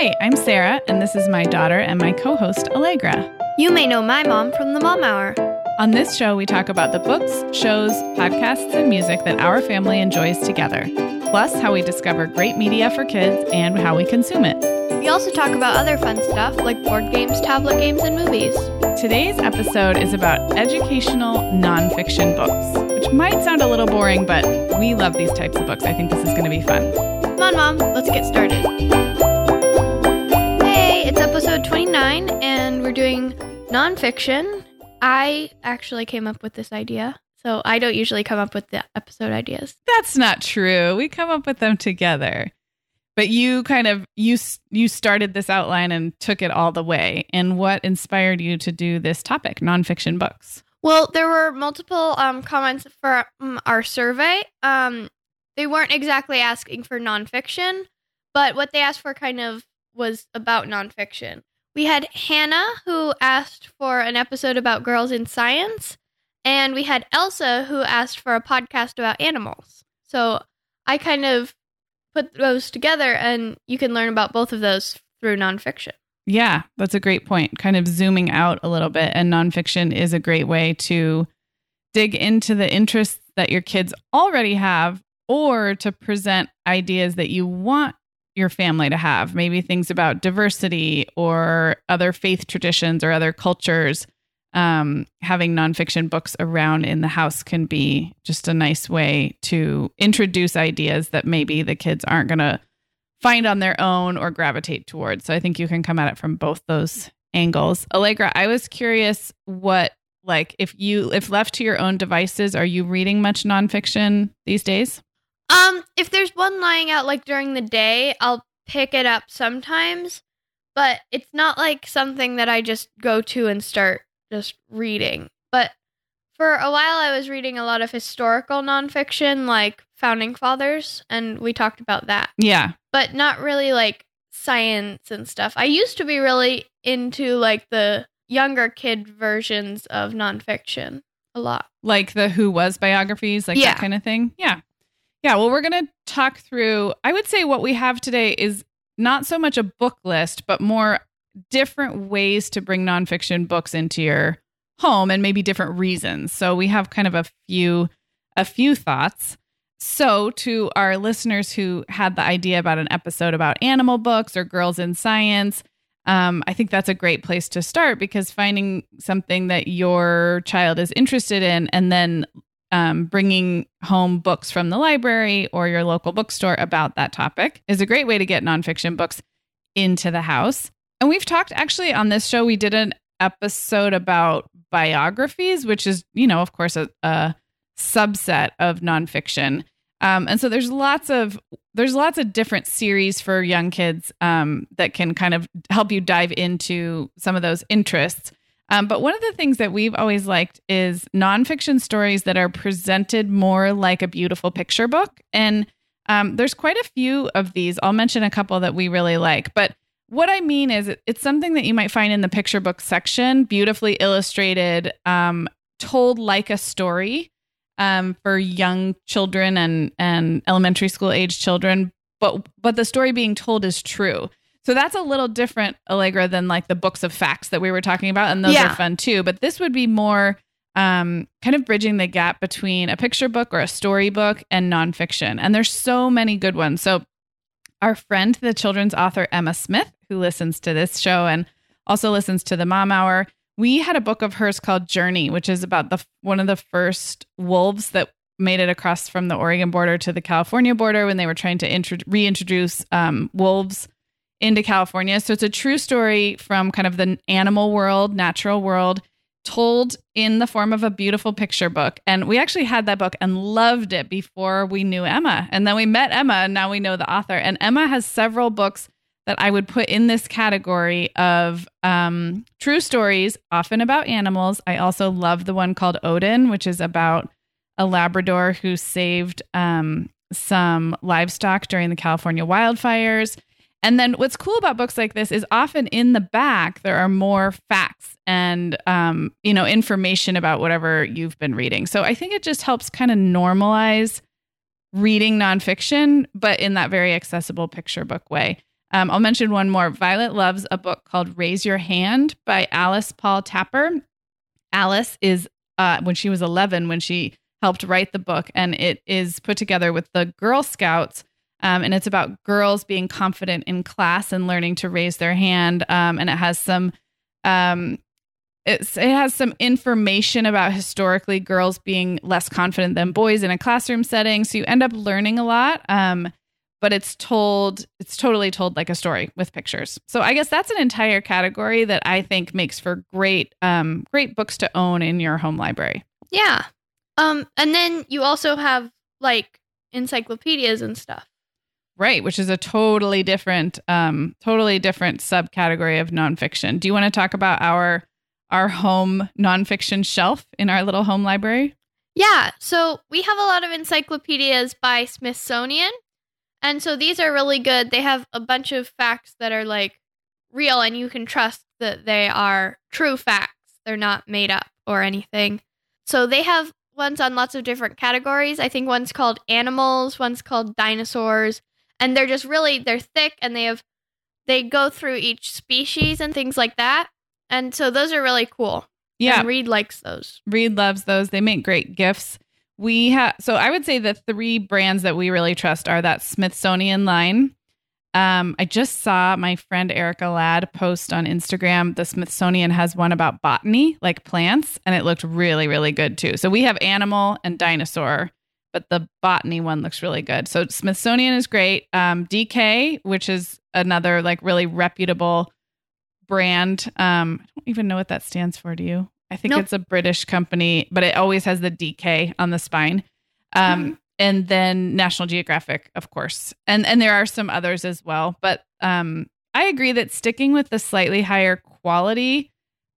Hi, I'm Sarah, and this is my daughter and my co host, Allegra. You may know my mom from the Mom Hour. On this show, we talk about the books, shows, podcasts, and music that our family enjoys together, plus how we discover great media for kids and how we consume it. We also talk about other fun stuff like board games, tablet games, and movies. Today's episode is about educational nonfiction books, which might sound a little boring, but we love these types of books. I think this is going to be fun. Come on, Mom, let's get started. Episode 29, and we're doing nonfiction. I actually came up with this idea. So I don't usually come up with the episode ideas. That's not true. We come up with them together. But you kind of you you started this outline and took it all the way. And what inspired you to do this topic, nonfiction books? Well, there were multiple um, comments for um, our survey. Um, they weren't exactly asking for nonfiction, but what they asked for kind of was about nonfiction. We had Hannah who asked for an episode about girls in science, and we had Elsa who asked for a podcast about animals. So I kind of put those together, and you can learn about both of those through nonfiction. Yeah, that's a great point. Kind of zooming out a little bit, and nonfiction is a great way to dig into the interests that your kids already have or to present ideas that you want your family to have, maybe things about diversity or other faith traditions or other cultures. Um, having nonfiction books around in the house can be just a nice way to introduce ideas that maybe the kids aren't going to find on their own or gravitate towards. So I think you can come at it from both those angles. Allegra, I was curious what like if you if left to your own devices, are you reading much nonfiction these days? Um, if there's one lying out like during the day, I'll pick it up sometimes, but it's not like something that I just go to and start just reading. But for a while, I was reading a lot of historical nonfiction, like founding fathers, and we talked about that. Yeah. But not really like science and stuff. I used to be really into like the younger kid versions of nonfiction a lot. Like the Who Was biographies, like Yeah. that kind of thing. Yeah. Yeah. Well, we're going to talk through, I would say what we have today is not so much a book list, but more different ways to bring nonfiction books into your home and maybe different reasons. So we have kind of a few a few thoughts. So to our listeners who had the idea about an episode about animal books or girls in science, um, I think that's a great place to start because finding something that your child is interested in and then um, bringing home books from the library or your local bookstore about that topic is a great way to get nonfiction books into the house. And we've talked actually on this show, we did an episode about biographies, which is, you know, of course, a, a subset of nonfiction. Um, and so there's lots of there's lots of different series for young kids um, that can kind of help you dive into some of those interests. Um, but one of the things that we've always liked is nonfiction stories that are presented more like a beautiful picture book. And um, there's quite a few of these. I'll mention a couple that we really like. But what I mean is, it's something that you might find in the picture book section, beautifully illustrated, um, told like a story um, for young children and and elementary school age children. But but the story being told is true. So that's a little different, Allegra, than like the books of facts that we were talking about, and those Yeah. are fun too. But this would be more um, kind of bridging the gap between a picture book or a storybook and nonfiction. And there's so many good ones. So our friend, the children's author Emma Smith, who listens to this show and also listens to the Mom Hour, we had a book of hers called Journey, which is about the one of the first wolves that made it across from the Oregon border to the California border when they were trying to intro- reintroduce um, wolves into California. So it's a true story from kind of the animal world, natural world, told in the form of a beautiful picture book. And we actually had that book and loved it before we knew Emma. And then we met Emma, and now we know the author. And Emma has several books that I would put in this category of um, true stories, often about animals. I also love the one called Odin, which is about a Labrador who saved um, some livestock during the California wildfires. And then what's cool about books like this is often in the back there are more facts and um, you know information about whatever you've been reading. So I think it just helps kind of normalize reading nonfiction, but in that very accessible picture book way. Um, I'll mention one more. Violet loves a book called Raise Your Hand by Alice Paul Tapper. Alice is uh, when she was 11 when she helped write the book, and it is put together with the Girl Scouts. Um, and it's about girls being confident in class and learning to raise their hand. Um, and it has some, um, it has some information about historically girls being less confident than boys in a classroom setting. So you end up learning a lot. Um, but it's told it's totally told like a story with pictures so i guess that's an entire category that i think makes for great um great books to own in your home library Yeah. Um, and then you also have like encyclopedias and stuff. Right which is a totally different um totally different subcategory of nonfiction do you want to talk about our our home nonfiction shelf in our little home library Yeah, so we have a lot of encyclopedias by Smithsonian. And so these are really good. They have a bunch of facts that are like real and you can trust that they are true facts. They're not made up or anything. So they have ones on lots of different categories. I think one's called animals, one's called dinosaurs, and they're just really they're thick and they have they go through each species and things like that. And so those are really cool. yeah And Reed likes those. Reed loves those. They make great gifts. We have so I would say the three brands that we really trust are that Smithsonian line. Um, I just saw my friend Erica Ladd post on Instagram. The Smithsonian has one about botany, like plants, and it looked really, really good too. So we have animal and dinosaur, but the botany one looks really good. So Smithsonian is great. Um, DK, which is another like really reputable brand. Um, I don't even know what that stands for. Do you? I think Nope. it's a British company, but it always has the DK on the spine. Um, Mhm. and then National Geographic, of course, and and there are some others as well. But um, I agree that sticking with the slightly higher quality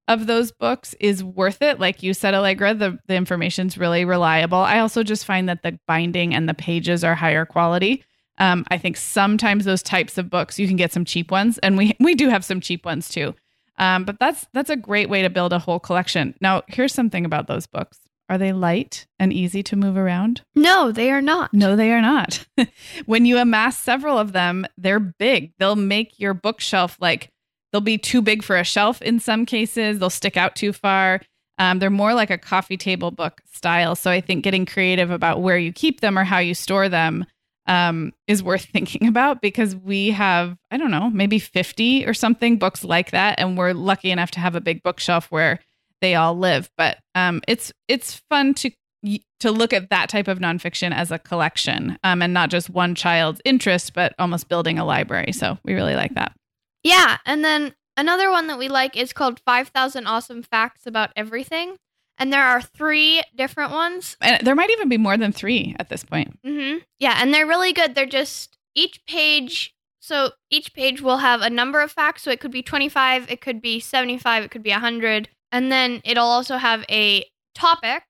of those books is worth it. Like you said, Allegra, the the information's really reliable. I also just find that the binding and the pages are higher quality. Um, I think sometimes those types of books you can get some cheap ones, and we we do have some cheap ones too. Um, but that's that's a great way to build a whole collection. Now, here's something about those books: are they light and easy to move around? No, they are not. No, they are not. when you amass several of them, they're big. They'll make your bookshelf like they'll be too big for a shelf in some cases. They'll stick out too far. Um, they're more like a coffee table book style. So I think getting creative about where you keep them or how you store them um, is worth thinking about because we have, I don't know, maybe 50 or something books like that. And we're lucky enough to have a big bookshelf where they all live. But um, it's it's fun to to look at that type of nonfiction as a collection um, and not just one child's interest, but almost building a library. So we really like that. Yeah, and then another one that we like is called 5000 Awesome Facts About Everything. And there are three different ones. And there might even be more than three at this point. hmm Yeah, and they're really good. They're just each page. So each page will have a number of facts. So it could be 25, it could be 75, it could be 100. And then it'll also have a topic.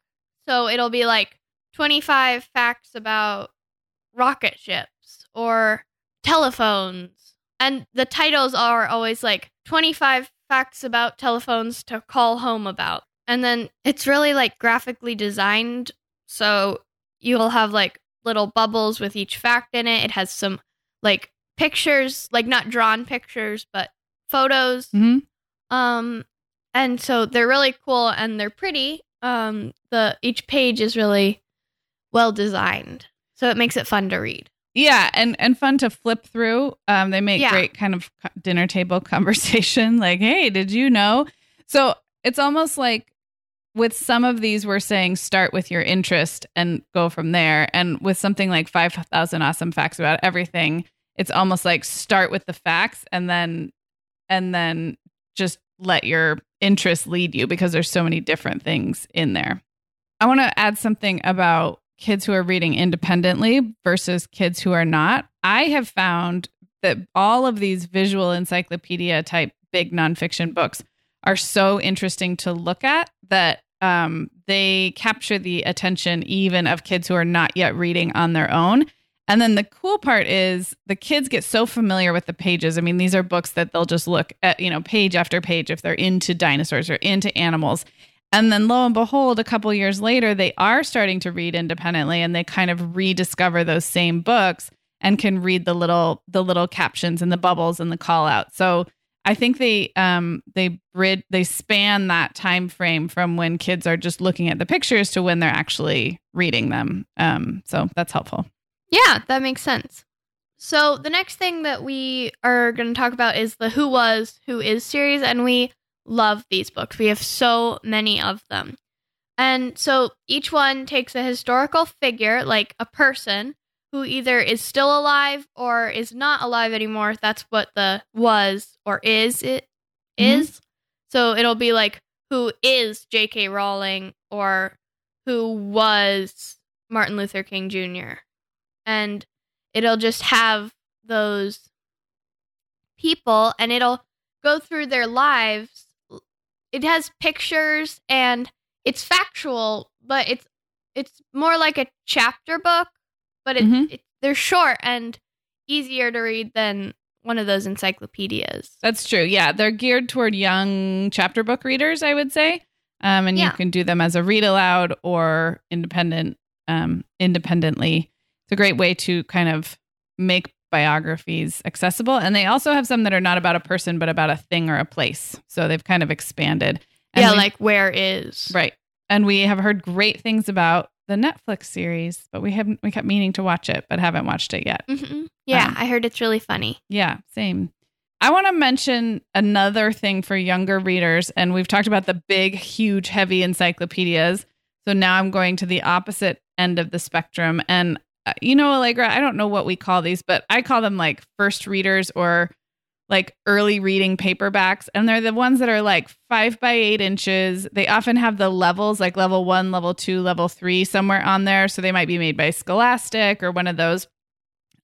So it'll be like 25 facts about rocket ships or telephones. And the titles are always like 25 facts about telephones to call home about. And then it's really like graphically designed. So you'll have like little bubbles with each fact in it. It has some like pictures, like not drawn pictures, but photos. hmm Um and so they're really cool and they're pretty. Um the each page is really well designed. So it makes it fun to read. Yeah, and and fun to flip through. Um, they make Yeah. great kind of dinner table conversation. Like, hey, did you know? So it's almost like with some of these, we're saying start with your interest and go from there. And with something like five thousand awesome facts about everything, it's almost like start with the facts and then and then just let your interest lead you because there's so many different things in there. I want to add something about kids who are reading independently versus kids who are not. I have found that all of these visual encyclopedia type big nonfiction books are so interesting to look at that um, they capture the attention even of kids who are not yet reading on their own. And then the cool part is the kids get so familiar with the pages. I mean, these are books that they'll just look at, you know, page after page if they're into dinosaurs or into animals. And then lo and behold, a couple years later, they are starting to read independently and they kind of rediscover those same books. and can read the little the little captions and the bubbles and the call out. So I think they um they brid they span that time frame from when kids are just looking at the pictures to when they're actually reading them. Um so that's helpful. Yeah, that makes sense. So the next thing that we are going to talk about is the Who Was, Who Is series, and we love these books. We have so many of them. And so each one takes a historical figure, like a person, who either is still alive or is not alive anymore. That's what the was or is it is. Mm-hmm. So it'll be like who is J.K. Rowling or who was Martin Luther King Jr. And it'll just have those people and it'll go through their lives. It has pictures and it's factual, but it's it's more like a chapter book but it, mm-hmm. it, they're short and easier to read than one of those encyclopedias. That's true. Yeah, they're geared toward young chapter book readers, I would say. Um, and yeah. you can do them as a read aloud or independent um, independently. It's a great way to kind of make biographies accessible. And they also have some that are not about a person, but about a thing or a place. So they've kind of expanded. And yeah, like where is right. And we have heard great things about the Netflix series, but we haven't we kept meaning to watch it, but haven't watched it yet. Mm-hmm. Yeah, um, I heard it's really funny. Yeah, same. I want to mention another thing for younger readers, and we've talked about the big, huge, heavy encyclopedias. So now I'm going to the opposite end of the spectrum. And, you know, Allegra, I don't know what we call these, but I call them like first readers or like early reading paperbacks and they're the ones that are like five by eight inches. They often have the levels like level one level two level three somewhere on there so they might be made by scholastic or one of those.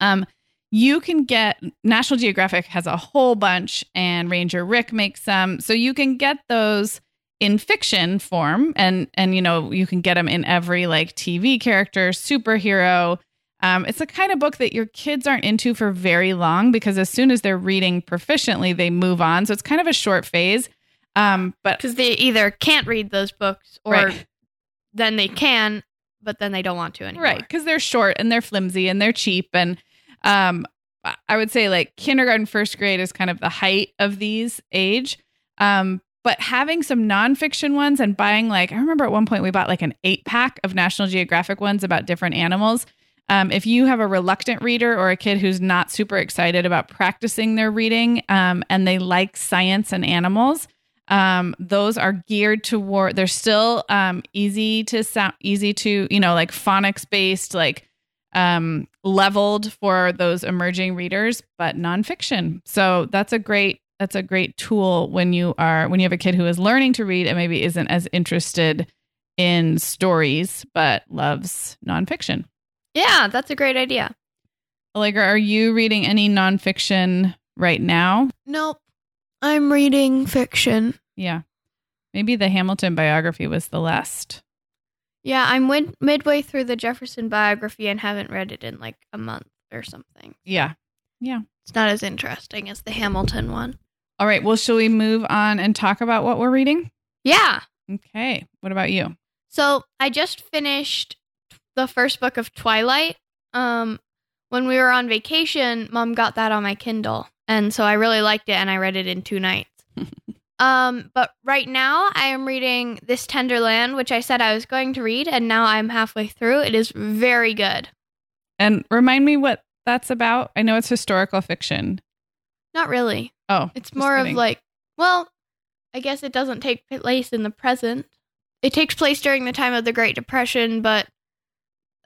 Um, you can get national geographic has a whole bunch and ranger rick makes some so you can get those in fiction form and and you know you can get them in every like tv character superhero um, it's the kind of book that your kids aren't into for very long because as soon as they're reading proficiently, they move on. So it's kind of a short phase. Um, but because they either can't read those books or right. then they can, but then they don't want to anymore. Right. Because they're short and they're flimsy and they're cheap. And um, I would say like kindergarten, first grade is kind of the height of these age. Um, but having some nonfiction ones and buying like, I remember at one point we bought like an eight pack of National Geographic ones about different animals um, if you have a reluctant reader or a kid who's not super excited about practicing their reading um, and they like science and animals, um, those are geared toward. They're still um, easy to sound, easy to you know, like phonics based, like um, leveled for those emerging readers, but nonfiction. So that's a great that's a great tool when you are when you have a kid who is learning to read and maybe isn't as interested in stories but loves nonfiction. Yeah, that's a great idea. Allegra, are you reading any nonfiction right now? Nope. I'm reading fiction. Yeah. Maybe the Hamilton biography was the last. Yeah, I'm mid- midway through the Jefferson biography and haven't read it in like a month or something. Yeah. Yeah. It's not as interesting as the Hamilton one. All right. Well, shall we move on and talk about what we're reading? Yeah. Okay. What about you? So I just finished the first book of Twilight. Um, when we were on vacation, mom got that on my Kindle. And so I really liked it and I read it in two nights. um, but right now I am reading This Tender Land, which I said I was going to read, and now I'm halfway through. It is very good. And remind me what that's about. I know it's historical fiction. Not really. Oh. It's more kidding. of like, well, I guess it doesn't take place in the present. It takes place during the time of the Great Depression, but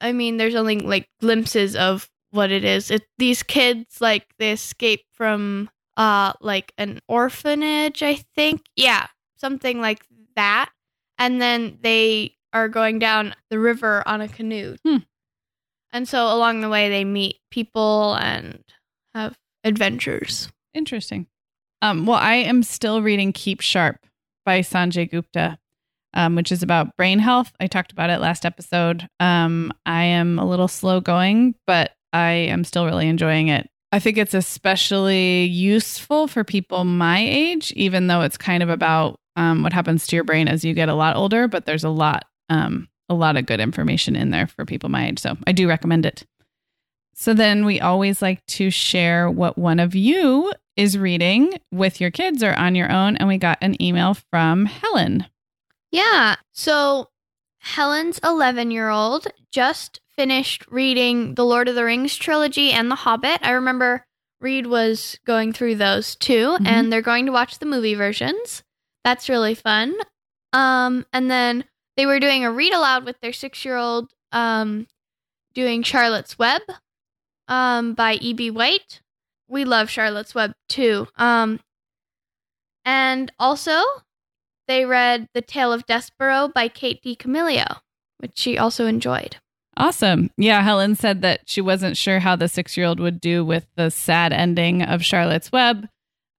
I mean, there's only like glimpses of what it is. It these kids like they escape from uh like an orphanage, I think. Yeah, something like that. And then they are going down the river on a canoe. Hmm. And so along the way they meet people and have adventures. Interesting. Um, well, I am still reading Keep Sharp by Sanjay Gupta um, which is about brain health. I talked about it last episode. Um, I am a little slow going, but I am still really enjoying it. I think it's especially useful for people my age, even though it's kind of about um, what happens to your brain as you get a lot older. But there's a lot, um, a lot of good information in there for people my age. So I do recommend it. So then we always like to share what one of you is reading with your kids or on your own. And we got an email from Helen. Yeah. So Helen's 11 year old just finished reading the Lord of the Rings trilogy and The Hobbit. I remember Reed was going through those too, Mhm. and they're going to watch the movie versions. That's really fun. Um, and then they were doing a read aloud with their six year old, um, doing Charlotte's Web um, by E.B. White. We love Charlotte's Web too. Um, and also, they read The Tale of Despereaux by Kate DiCamillo, which she also enjoyed. Awesome. Yeah, Helen said that she wasn't sure how the six year old would do with the sad ending of Charlotte's Web,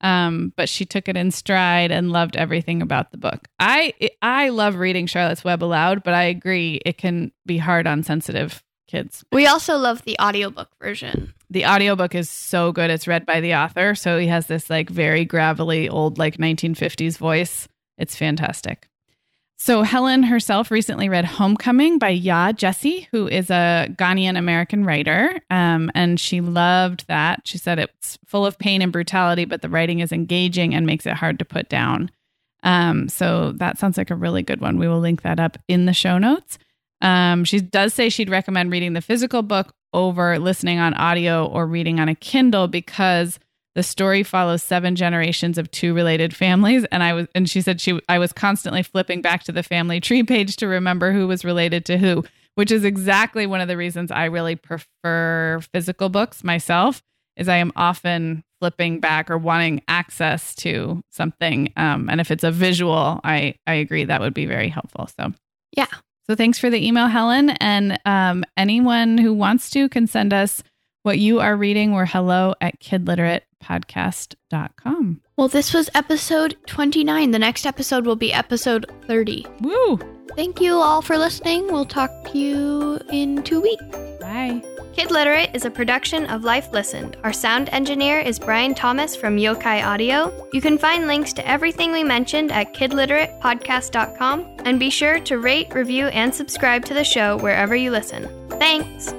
um, but she took it in stride and loved everything about the book. I I love reading Charlotte's Web aloud, but I agree it can be hard on sensitive kids. We also love the audiobook version. The audiobook is so good. It's read by the author, so he has this like very gravelly old like 1950s voice. It's fantastic. So Helen herself recently read Homecoming by Yaa Gyasi, who is a Ghanaian American writer, um, and she loved that. She said it's full of pain and brutality, but the writing is engaging and makes it hard to put down. Um, so that sounds like a really good one. We will link that up in the show notes. Um, she does say she'd recommend reading the physical book over listening on audio or reading on a Kindle because the story follows seven generations of two related families. And i was and she said she i was constantly flipping back to the family tree page to remember who was related to who which is exactly one of the reasons i really prefer physical books myself is i am often flipping back or wanting access to something. Um, and if it's a visual i i agree that would be very helpful. So Yeah. so thanks for the email helen. And um, anyone who wants to can send us what you are reading we're hello at kidliteratepodcast.com Well, this was episode 29. The next episode will be episode 30. woo Thank you all for listening. We'll talk to you in two weeks. bye Kid Literate is a production of Life Listened. Our sound engineer is Brian Thomas from Yokai Audio. You can find links to everything we mentioned at kidliteratepodcast.com and be sure to rate, review, and subscribe to the show wherever you listen. Thanks!